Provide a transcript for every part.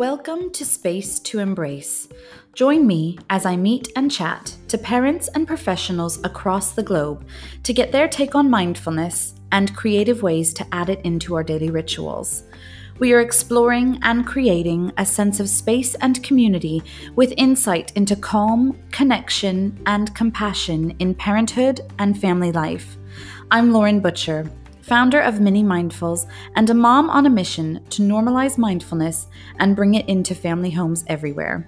Welcome to Space to Embrace. Join me as I meet and chat to parents and professionals across the globe to get their take on mindfulness and creative ways to add it into our daily rituals. We are exploring and creating a sense of space and community with insight into calm, connection, and compassion in parenthood and family life. I'm Lauren Butcher, founder of Mini Mindfuls and a mom on a mission to normalize mindfulness and bring it into family homes everywhere.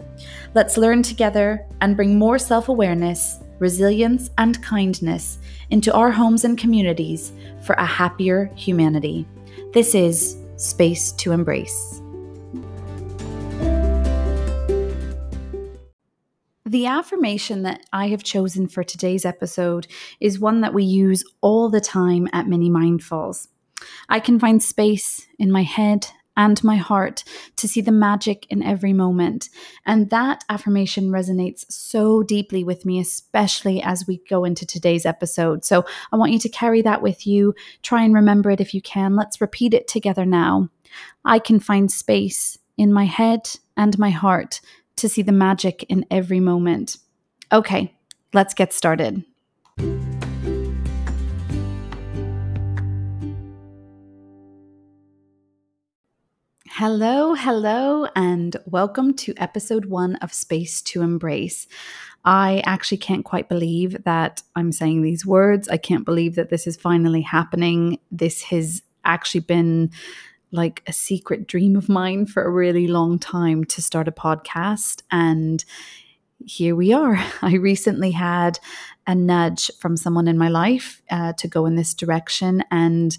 Let's learn together and bring more self awareness, resilience, and kindness into our homes and communities for a happier humanity. This is Space to Embrace. The affirmation that I have chosen for today's episode is one that we use all the time at Mini Mindfuls. I can find space in my head and my heart to see the magic in every moment. And that affirmation resonates so deeply with me, especially as we go into today's episode. So I want you to carry that with you. Try and remember it if you can. Let's repeat it together now. I can find space in my head and my heart to see the magic in every moment. Okay, let's get started. Hello, hello, and welcome to episode one of Space to Embrace. I actually can't quite believe that I'm saying these words. I can't believe that this is finally happening. This has actually been like a secret dream of mine for a really long time to start a podcast. And here we are. I recently had a nudge from someone in my life uh, to go in this direction. And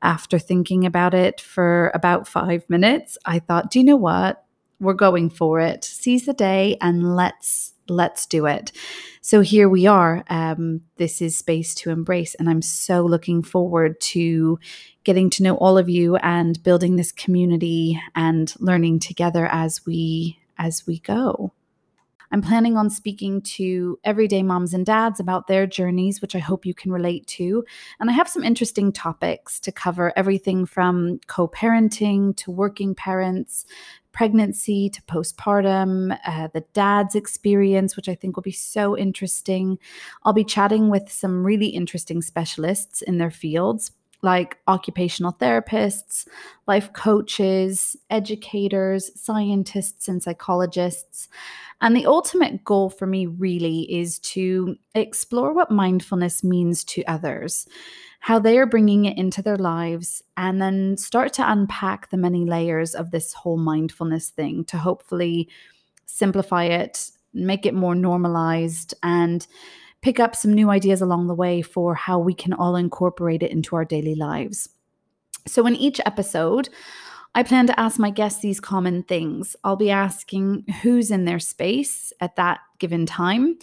after thinking about it for about five minutes, I thought, do you know what? We're going for it. Seize the day and let's let's do it. So here we are. Um, this is space to embrace, and I'm so looking forward to getting to know all of you and building this community and learning together as we as we go. I'm planning on speaking to everyday moms and dads about their journeys, which I hope you can relate to. And I have some interesting topics to cover everything from co parenting to working parents, pregnancy to postpartum, uh, the dad's experience, which I think will be so interesting. I'll be chatting with some really interesting specialists in their fields like occupational therapists, life coaches, educators, scientists, and psychologists. And the ultimate goal for me really is to explore what mindfulness means to others, how they are bringing it into their lives, and then start to unpack the many layers of this whole mindfulness thing to hopefully simplify it, make it more normalized, and pick up some new ideas along the way for how we can all incorporate it into our daily lives. So, in each episode, I plan to ask my guests these common things. I'll be asking who's in their space at that given time,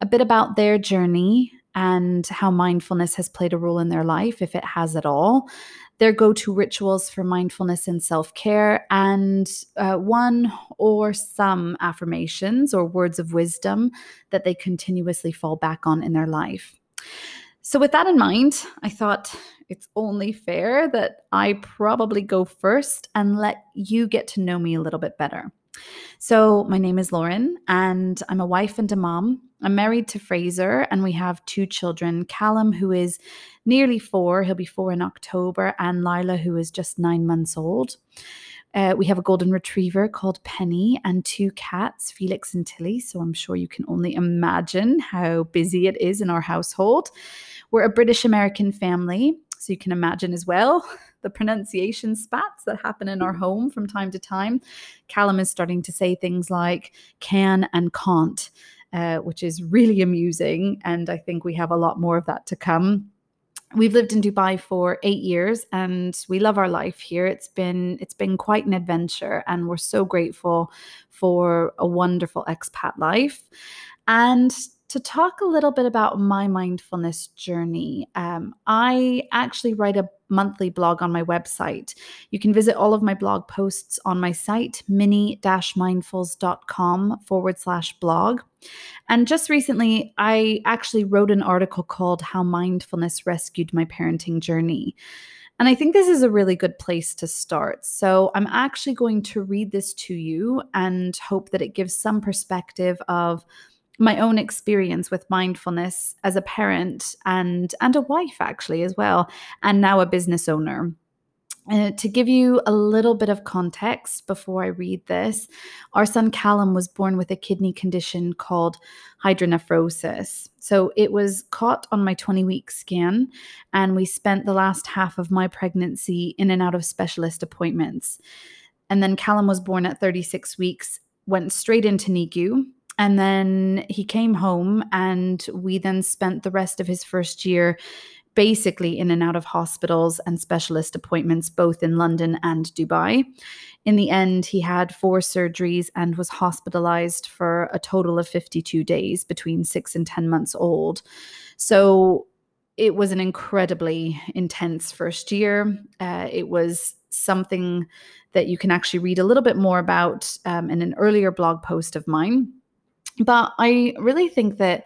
a bit about their journey and how mindfulness has played a role in their life, if it has at all, their go to rituals for mindfulness and self care, and uh, one or some affirmations or words of wisdom that they continuously fall back on in their life. So, with that in mind, I thought it's only fair that I probably go first and let you get to know me a little bit better. So, my name is Lauren, and I'm a wife and a mom. I'm married to Fraser, and we have two children Callum, who is nearly four, he'll be four in October, and Lila, who is just nine months old. Uh, we have a golden retriever called Penny and two cats, Felix and Tilly. So I'm sure you can only imagine how busy it is in our household. We're a British American family. So you can imagine as well the pronunciation spats that happen in our home from time to time. Callum is starting to say things like can and can't, uh, which is really amusing. And I think we have a lot more of that to come. We've lived in Dubai for eight years and we love our life here. It's been it's been quite an adventure and we're so grateful for a wonderful expat life. And to talk a little bit about my mindfulness journey, um, I actually write a monthly blog on my website. You can visit all of my blog posts on my site, mini mindfuls.com forward slash blog. And just recently, I actually wrote an article called How Mindfulness Rescued My Parenting Journey. And I think this is a really good place to start. So I'm actually going to read this to you and hope that it gives some perspective of my own experience with mindfulness as a parent and and a wife actually as well and now a business owner uh, to give you a little bit of context before I read this, our son Callum was born with a kidney condition called hydronephrosis. So it was caught on my 20 week scan, and we spent the last half of my pregnancy in and out of specialist appointments. And then Callum was born at 36 weeks, went straight into NICU. And then he came home, and we then spent the rest of his first year basically in and out of hospitals and specialist appointments, both in London and Dubai. In the end, he had four surgeries and was hospitalized for a total of 52 days between six and 10 months old. So it was an incredibly intense first year. Uh, it was something that you can actually read a little bit more about um, in an earlier blog post of mine. But I really think that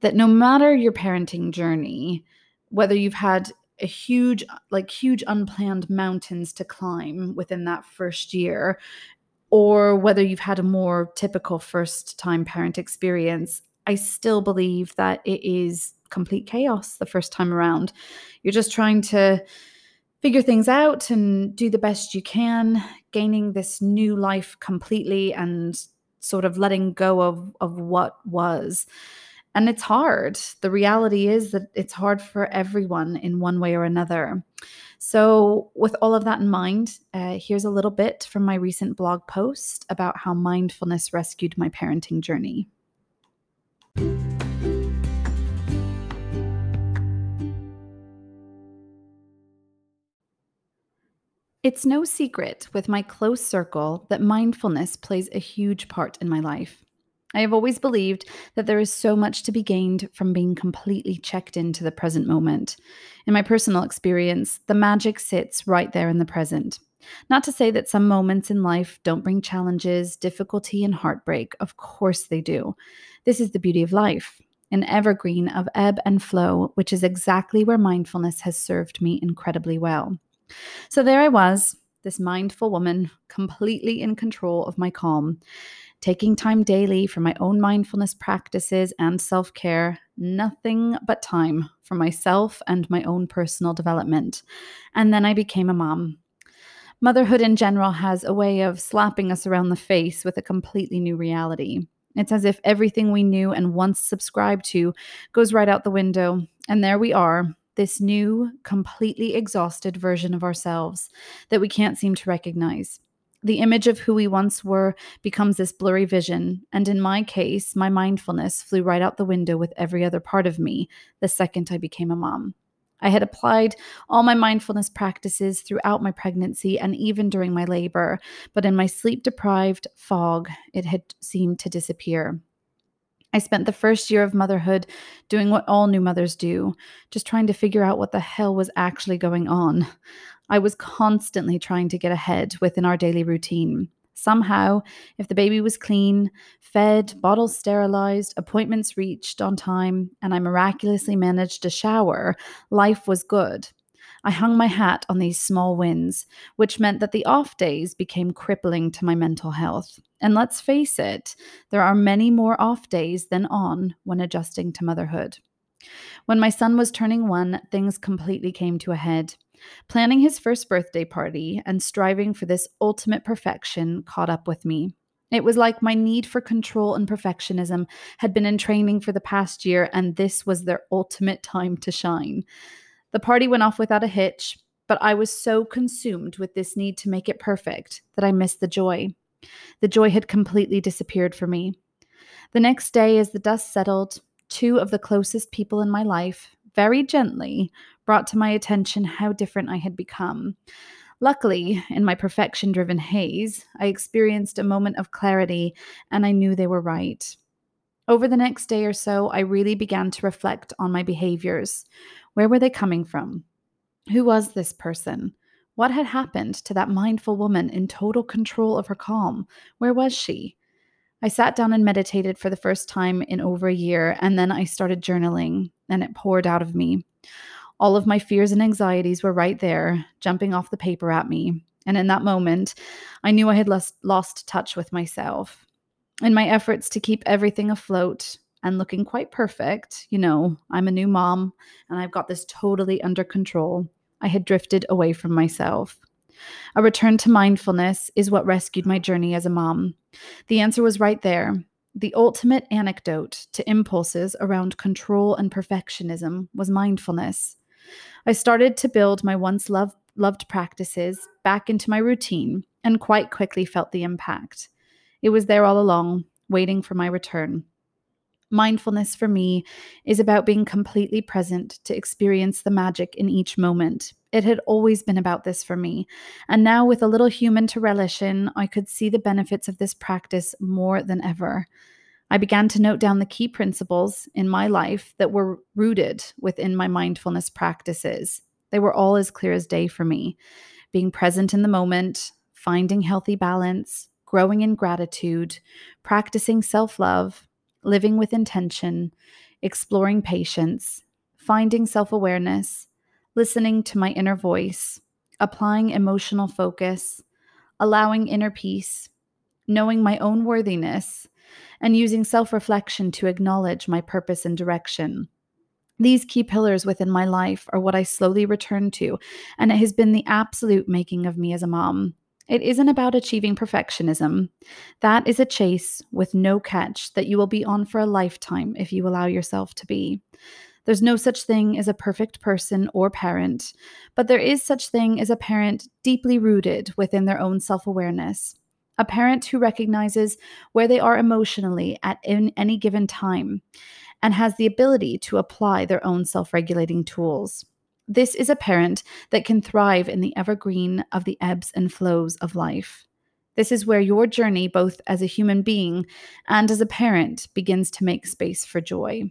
that no matter your parenting journey, whether you've had a huge like huge unplanned mountains to climb within that first year or whether you've had a more typical first time parent experience i still believe that it is complete chaos the first time around. You're just trying to figure things out and do the best you can gaining this new life completely and sort of letting go of of what was and it's hard. The reality is that it's hard for everyone in one way or another. So, with all of that in mind, uh, here's a little bit from my recent blog post about how mindfulness rescued my parenting journey. It's no secret with my close circle that mindfulness plays a huge part in my life. I have always believed that there is so much to be gained from being completely checked into the present moment. In my personal experience, the magic sits right there in the present. Not to say that some moments in life don't bring challenges, difficulty, and heartbreak. Of course they do. This is the beauty of life, an evergreen of ebb and flow, which is exactly where mindfulness has served me incredibly well. So there I was, this mindful woman, completely in control of my calm taking time daily for my own mindfulness practices and self care, nothing but time for myself and my own personal development. And then I became a mom. Motherhood in general has a way of slapping us around the face with a completely new reality. It's as if everything we knew and once subscribed to goes right out the window. And there we are, this new, completely exhausted version of ourselves that we can't seem to recognize. The image of who we once were becomes this blurry vision, and in my case, my mindfulness flew right out the window with every other part of me the second I became a mom. I had applied all my mindfulness practices throughout my pregnancy and even during my labor, but in my sleep deprived fog, it had seemed to disappear. I spent the first year of motherhood doing what all new mothers do, just trying to figure out what the hell was actually going on. I was constantly trying to get ahead within our daily routine. Somehow, if the baby was clean, fed, bottles sterilized, appointments reached on time, and I miraculously managed a shower, life was good. I hung my hat on these small wins, which meant that the off days became crippling to my mental health. And let's face it, there are many more off days than on when adjusting to motherhood. When my son was turning one, things completely came to a head. Planning his first birthday party and striving for this ultimate perfection caught up with me. It was like my need for control and perfectionism had been in training for the past year, and this was their ultimate time to shine. The party went off without a hitch, but I was so consumed with this need to make it perfect that I missed the joy. The joy had completely disappeared for me. The next day, as the dust settled, two of the closest people in my life, very gently, brought to my attention how different I had become. Luckily, in my perfection driven haze, I experienced a moment of clarity and I knew they were right. Over the next day or so, I really began to reflect on my behaviors. Where were they coming from? Who was this person? What had happened to that mindful woman in total control of her calm? Where was she? I sat down and meditated for the first time in over a year, and then I started journaling, and it poured out of me All of my fears and anxieties were right there, jumping off the paper at me. And in that moment, I knew I had lost, lost touch with myself. In my efforts to keep everything afloat and looking quite perfect, you know, I'm a new mom and I've got this totally under control, I had drifted away from myself. A return to mindfulness is what rescued my journey as a mom. The answer was right there. The ultimate antidote to impulses around control and perfectionism was mindfulness. I started to build my once loved, loved practices back into my routine and quite quickly felt the impact. It was there all along, waiting for my return. Mindfulness for me is about being completely present to experience the magic in each moment. It had always been about this for me. And now, with a little human to relish in, I could see the benefits of this practice more than ever. I began to note down the key principles in my life that were rooted within my mindfulness practices. They were all as clear as day for me being present in the moment, finding healthy balance, growing in gratitude, practicing self love, living with intention, exploring patience, finding self awareness, listening to my inner voice, applying emotional focus, allowing inner peace, knowing my own worthiness, and using self reflection to acknowledge my purpose and direction. These key pillars within my life are what I slowly return to, and it has been the absolute making of me as a mom. It isn't about achieving perfectionism. That is a chase with no catch that you will be on for a lifetime if you allow yourself to be. There's no such thing as a perfect person or parent, but there is such thing as a parent deeply rooted within their own self-awareness. A parent who recognizes where they are emotionally at in any given time and has the ability to apply their own self-regulating tools. This is a parent that can thrive in the evergreen of the ebbs and flows of life. This is where your journey, both as a human being and as a parent, begins to make space for joy.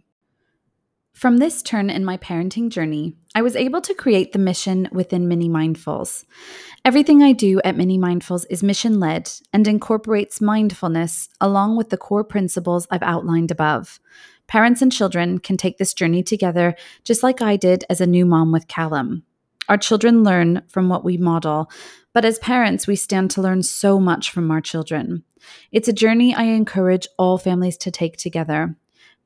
From this turn in my parenting journey, I was able to create the mission within Mini Mindfuls. Everything I do at Mini Mindfuls is mission led and incorporates mindfulness along with the core principles I've outlined above. Parents and children can take this journey together, just like I did as a new mom with Callum. Our children learn from what we model, but as parents, we stand to learn so much from our children. It's a journey I encourage all families to take together.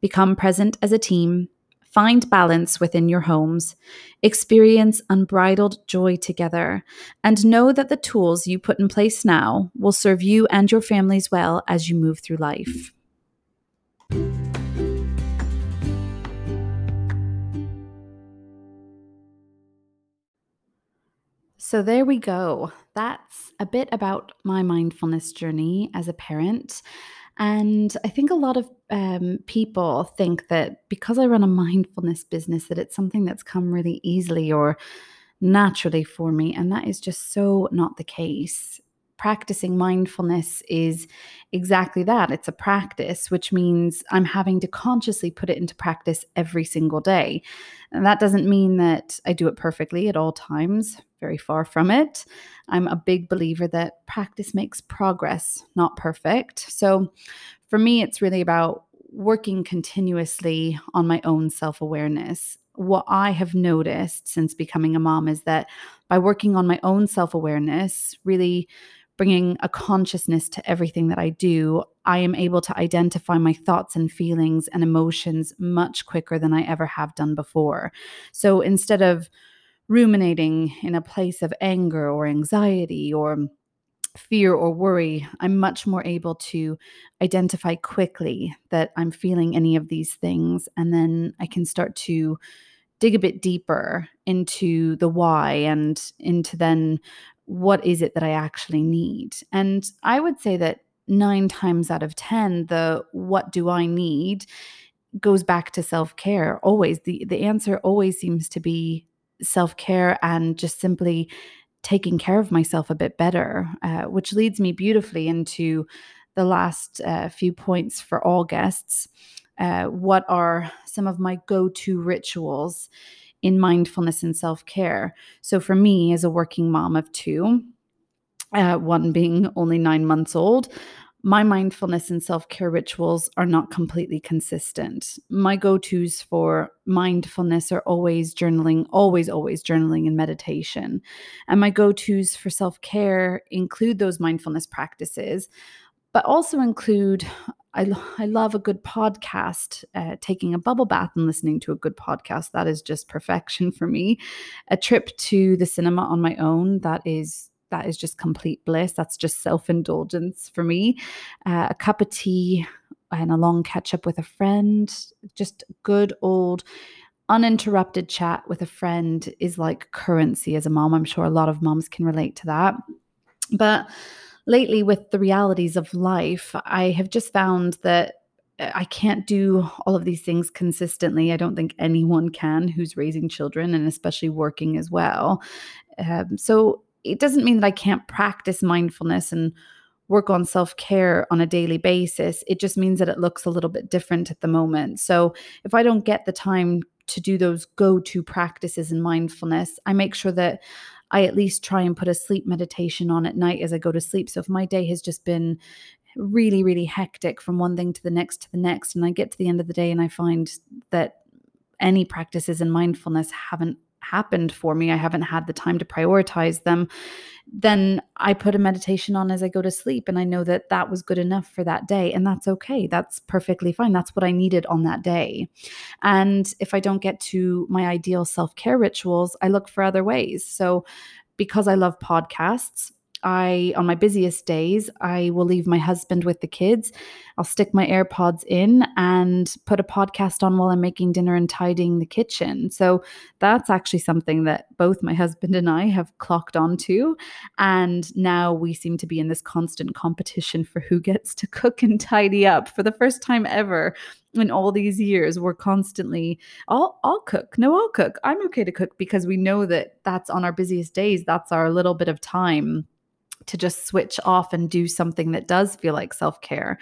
Become present as a team, find balance within your homes, experience unbridled joy together, and know that the tools you put in place now will serve you and your families well as you move through life. So there we go. That's a bit about my mindfulness journey as a parent. And I think a lot of um, people think that because I run a mindfulness business, that it's something that's come really easily or naturally for me. And that is just so not the case practicing mindfulness is exactly that it's a practice, which means I'm having to consciously put it into practice every single day. And that doesn't mean that I do it perfectly at all times, very far from it. I'm a big believer that practice makes progress, not perfect. So for me, it's really about working continuously on my own self awareness what I have noticed since becoming a mom is that by working on my own self awareness, really bringing a consciousness to everything that I do, I am able to identify my thoughts and feelings and emotions much quicker than I ever have done before. So instead of ruminating in a place of anger or anxiety or fear or worry, I'm much more able to identify quickly that I'm feeling any of these things. And then I can start to dig a bit deeper into the why and into then what is it that I actually need? And I would say that nine times out of 10, the what do I need goes back to self care. Always, the, the answer always seems to be self care and just simply taking care of myself a bit better, uh, which leads me beautifully into the last uh, few points for all guests. Uh, what are some of my go to rituals? In mindfulness and self care. So, for me, as a working mom of two, uh, one being only nine months old, my mindfulness and self care rituals are not completely consistent. My go tos for mindfulness are always journaling, always, always journaling and meditation. And my go tos for self care include those mindfulness practices, but also include I, I love a good podcast, uh, taking a bubble bath and listening to a good podcast. That is just perfection for me. A trip to the cinema on my own, that is that is just complete bliss. That's just self indulgence for me. Uh, a cup of tea and a long catch up with a friend, just good old uninterrupted chat with a friend is like currency as a mom. I'm sure a lot of moms can relate to that. But lately, with the realities of life, I have just found that uh, I can't do all of these things consistently. I don't think anyone can who's raising children and especially working as well. Um, so it doesn't mean that I can't practice mindfulness and work on self care on a daily basis. It just means that it looks a little bit different at the moment. So if I don't get the time to do those go to practices in mindfulness, I make sure that I at least try and put a sleep meditation on at night as I go to sleep. So if my day has just been really, really hectic from one thing to the next to the next, and I get to the end of the day and I find that any practices in mindfulness haven't happened for me, I haven't had the time to prioritize them, then I put a meditation on as I go to sleep. And I know that that was good enough for that day. And that's okay. That's perfectly fine. That's what I needed on that day. And if I don't get to my ideal self care rituals, I look for other ways. So, because I love podcasts, I, on my busiest days, I will leave my husband with the kids. I'll stick my AirPods in and put a podcast on while I'm making dinner and tidying the kitchen. So that's actually something that both my husband and I have clocked onto. And now we seem to be in this constant competition for who gets to cook and tidy up for the first time ever in all these years we're constantly I'll I'll cook. No, I'll cook. I'm okay to cook because we know that that's on our busiest days. That's our little bit of time to just switch off and do something that does feel like self care.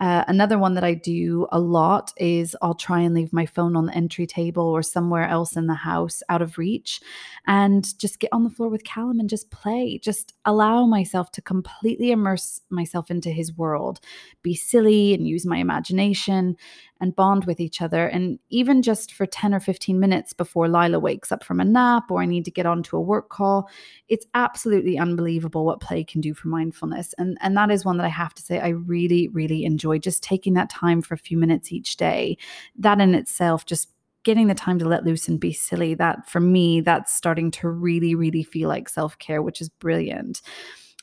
Uh, another one that I do a lot is I'll try and leave my phone on the entry table or somewhere else in the house out of reach and just get on the floor with Callum and just play. Just allow myself to completely immerse myself into his world, be silly and use my imagination and bond with each other. And even just for 10 or 15 minutes before Lila wakes up from a nap or I need to get onto a work call, it's absolutely unbelievable what play can do for mindfulness. And, and that is one that I have to say I really, really enjoy just taking that time for a few minutes each day. That in itself just getting the time to let loose and be silly that for me that's starting to really really feel like self-care which is brilliant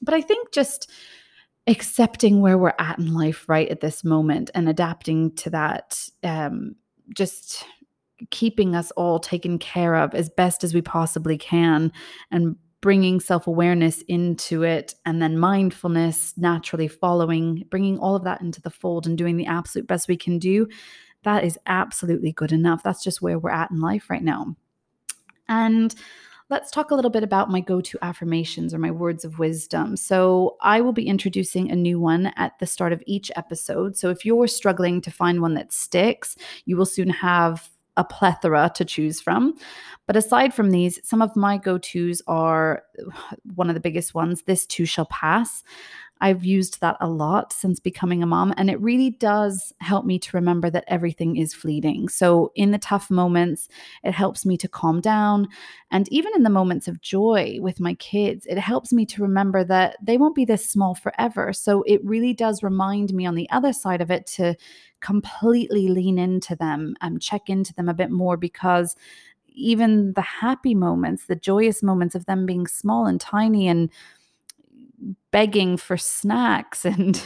but i think just accepting where we're at in life right at this moment and adapting to that um, just keeping us all taken care of as best as we possibly can and bringing self-awareness into it and then mindfulness naturally following bringing all of that into the fold and doing the absolute best we can do that is absolutely good enough that's just where we're at in life right now and let's talk a little bit about my go to affirmations or my words of wisdom. So, I will be introducing a new one at the start of each episode. So, if you're struggling to find one that sticks, you will soon have a plethora to choose from. But aside from these, some of my go tos are uh, one of the biggest ones this too shall pass. I've used that a lot since becoming a mom, and it really does help me to remember that everything is fleeting. So, in the tough moments, it helps me to calm down. And even in the moments of joy with my kids, it helps me to remember that they won't be this small forever. So, it really does remind me on the other side of it to completely lean into them and check into them a bit more because even the happy moments, the joyous moments of them being small and tiny and begging for snacks and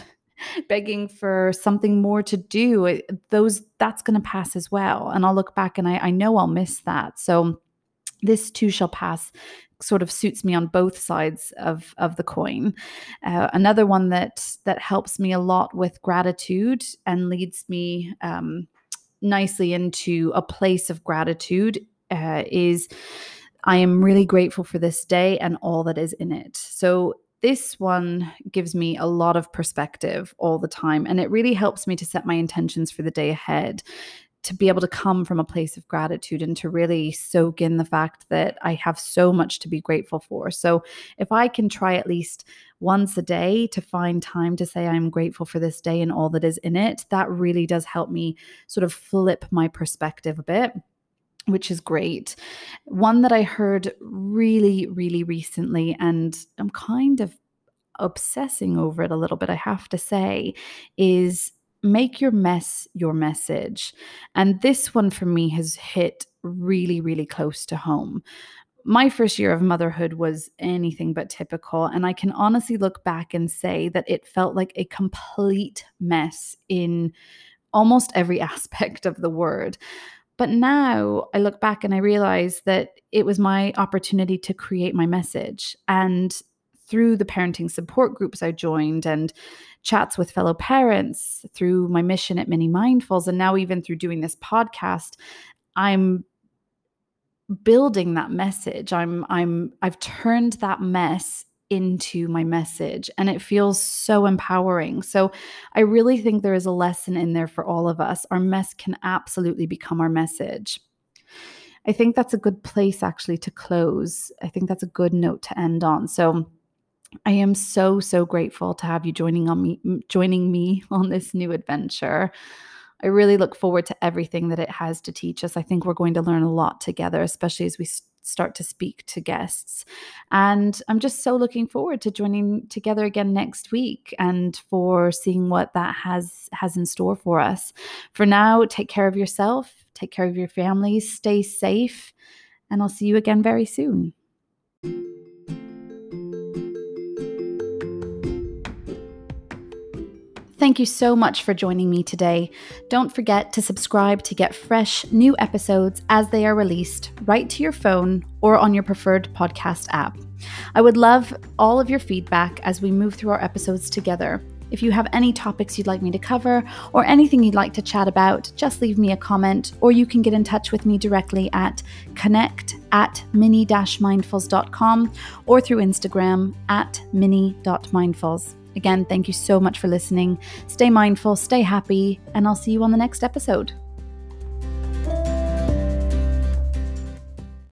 begging for something more to do those that's going to pass as well and i'll look back and I, I know i'll miss that so this too shall pass sort of suits me on both sides of of the coin uh, another one that that helps me a lot with gratitude and leads me um, nicely into a place of gratitude uh, is I am really grateful for this day and all that is in it. So this one gives me a lot of perspective all the time, and it really helps me to set my intentions for the day ahead. to be able to come from a place of gratitude and to really soak in the fact that I have so much to be grateful for. So, if I can try at least once a day to find time to say I'm grateful for this day and all that is in it, that really does help me sort of flip my perspective a bit which is great. One that I heard really, really recently, and I'm kind of obsessing over it a little bit, I have to say, is make your mess your message. And this one for me has hit really, really close to home. My first year of motherhood was anything but typical. And I can honestly look back and say that it felt like a complete mess in almost every aspect of the word. But now I look back and I realize that it was my opportunity to create my message. And through the parenting support groups I joined and chats with fellow parents through my mission at Mini Mindfuls, and now even through doing this podcast, I'm building that message. I'm I'm I've turned that mess into my message and it feels so empowering. So I really think there is a lesson in there for all of us. Our mess can absolutely become our message. I think that's a good place actually to close. I think that's a good note to end on. So I am so so grateful to have you joining on me joining me on this new adventure. I really look forward to everything that it has to teach us. I think we're going to learn a lot together, especially as we start to speak to guests. And I'm just so looking forward to joining together again next week and for seeing what that has has in store for us. For now, take care of yourself, take care of your families, stay safe, and I'll see you again very soon. Thank you so much for joining me today. Don't forget to subscribe to get fresh new episodes as they are released right to your phone or on your preferred podcast app. I would love all of your feedback as we move through our episodes together. If you have any topics you'd like me to cover or anything you'd like to chat about, just leave me a comment or you can get in touch with me directly at connect at mini-mindfuls.com or through Instagram at mini.mindfuls. Again, thank you so much for listening. Stay mindful, stay happy, and I'll see you on the next episode.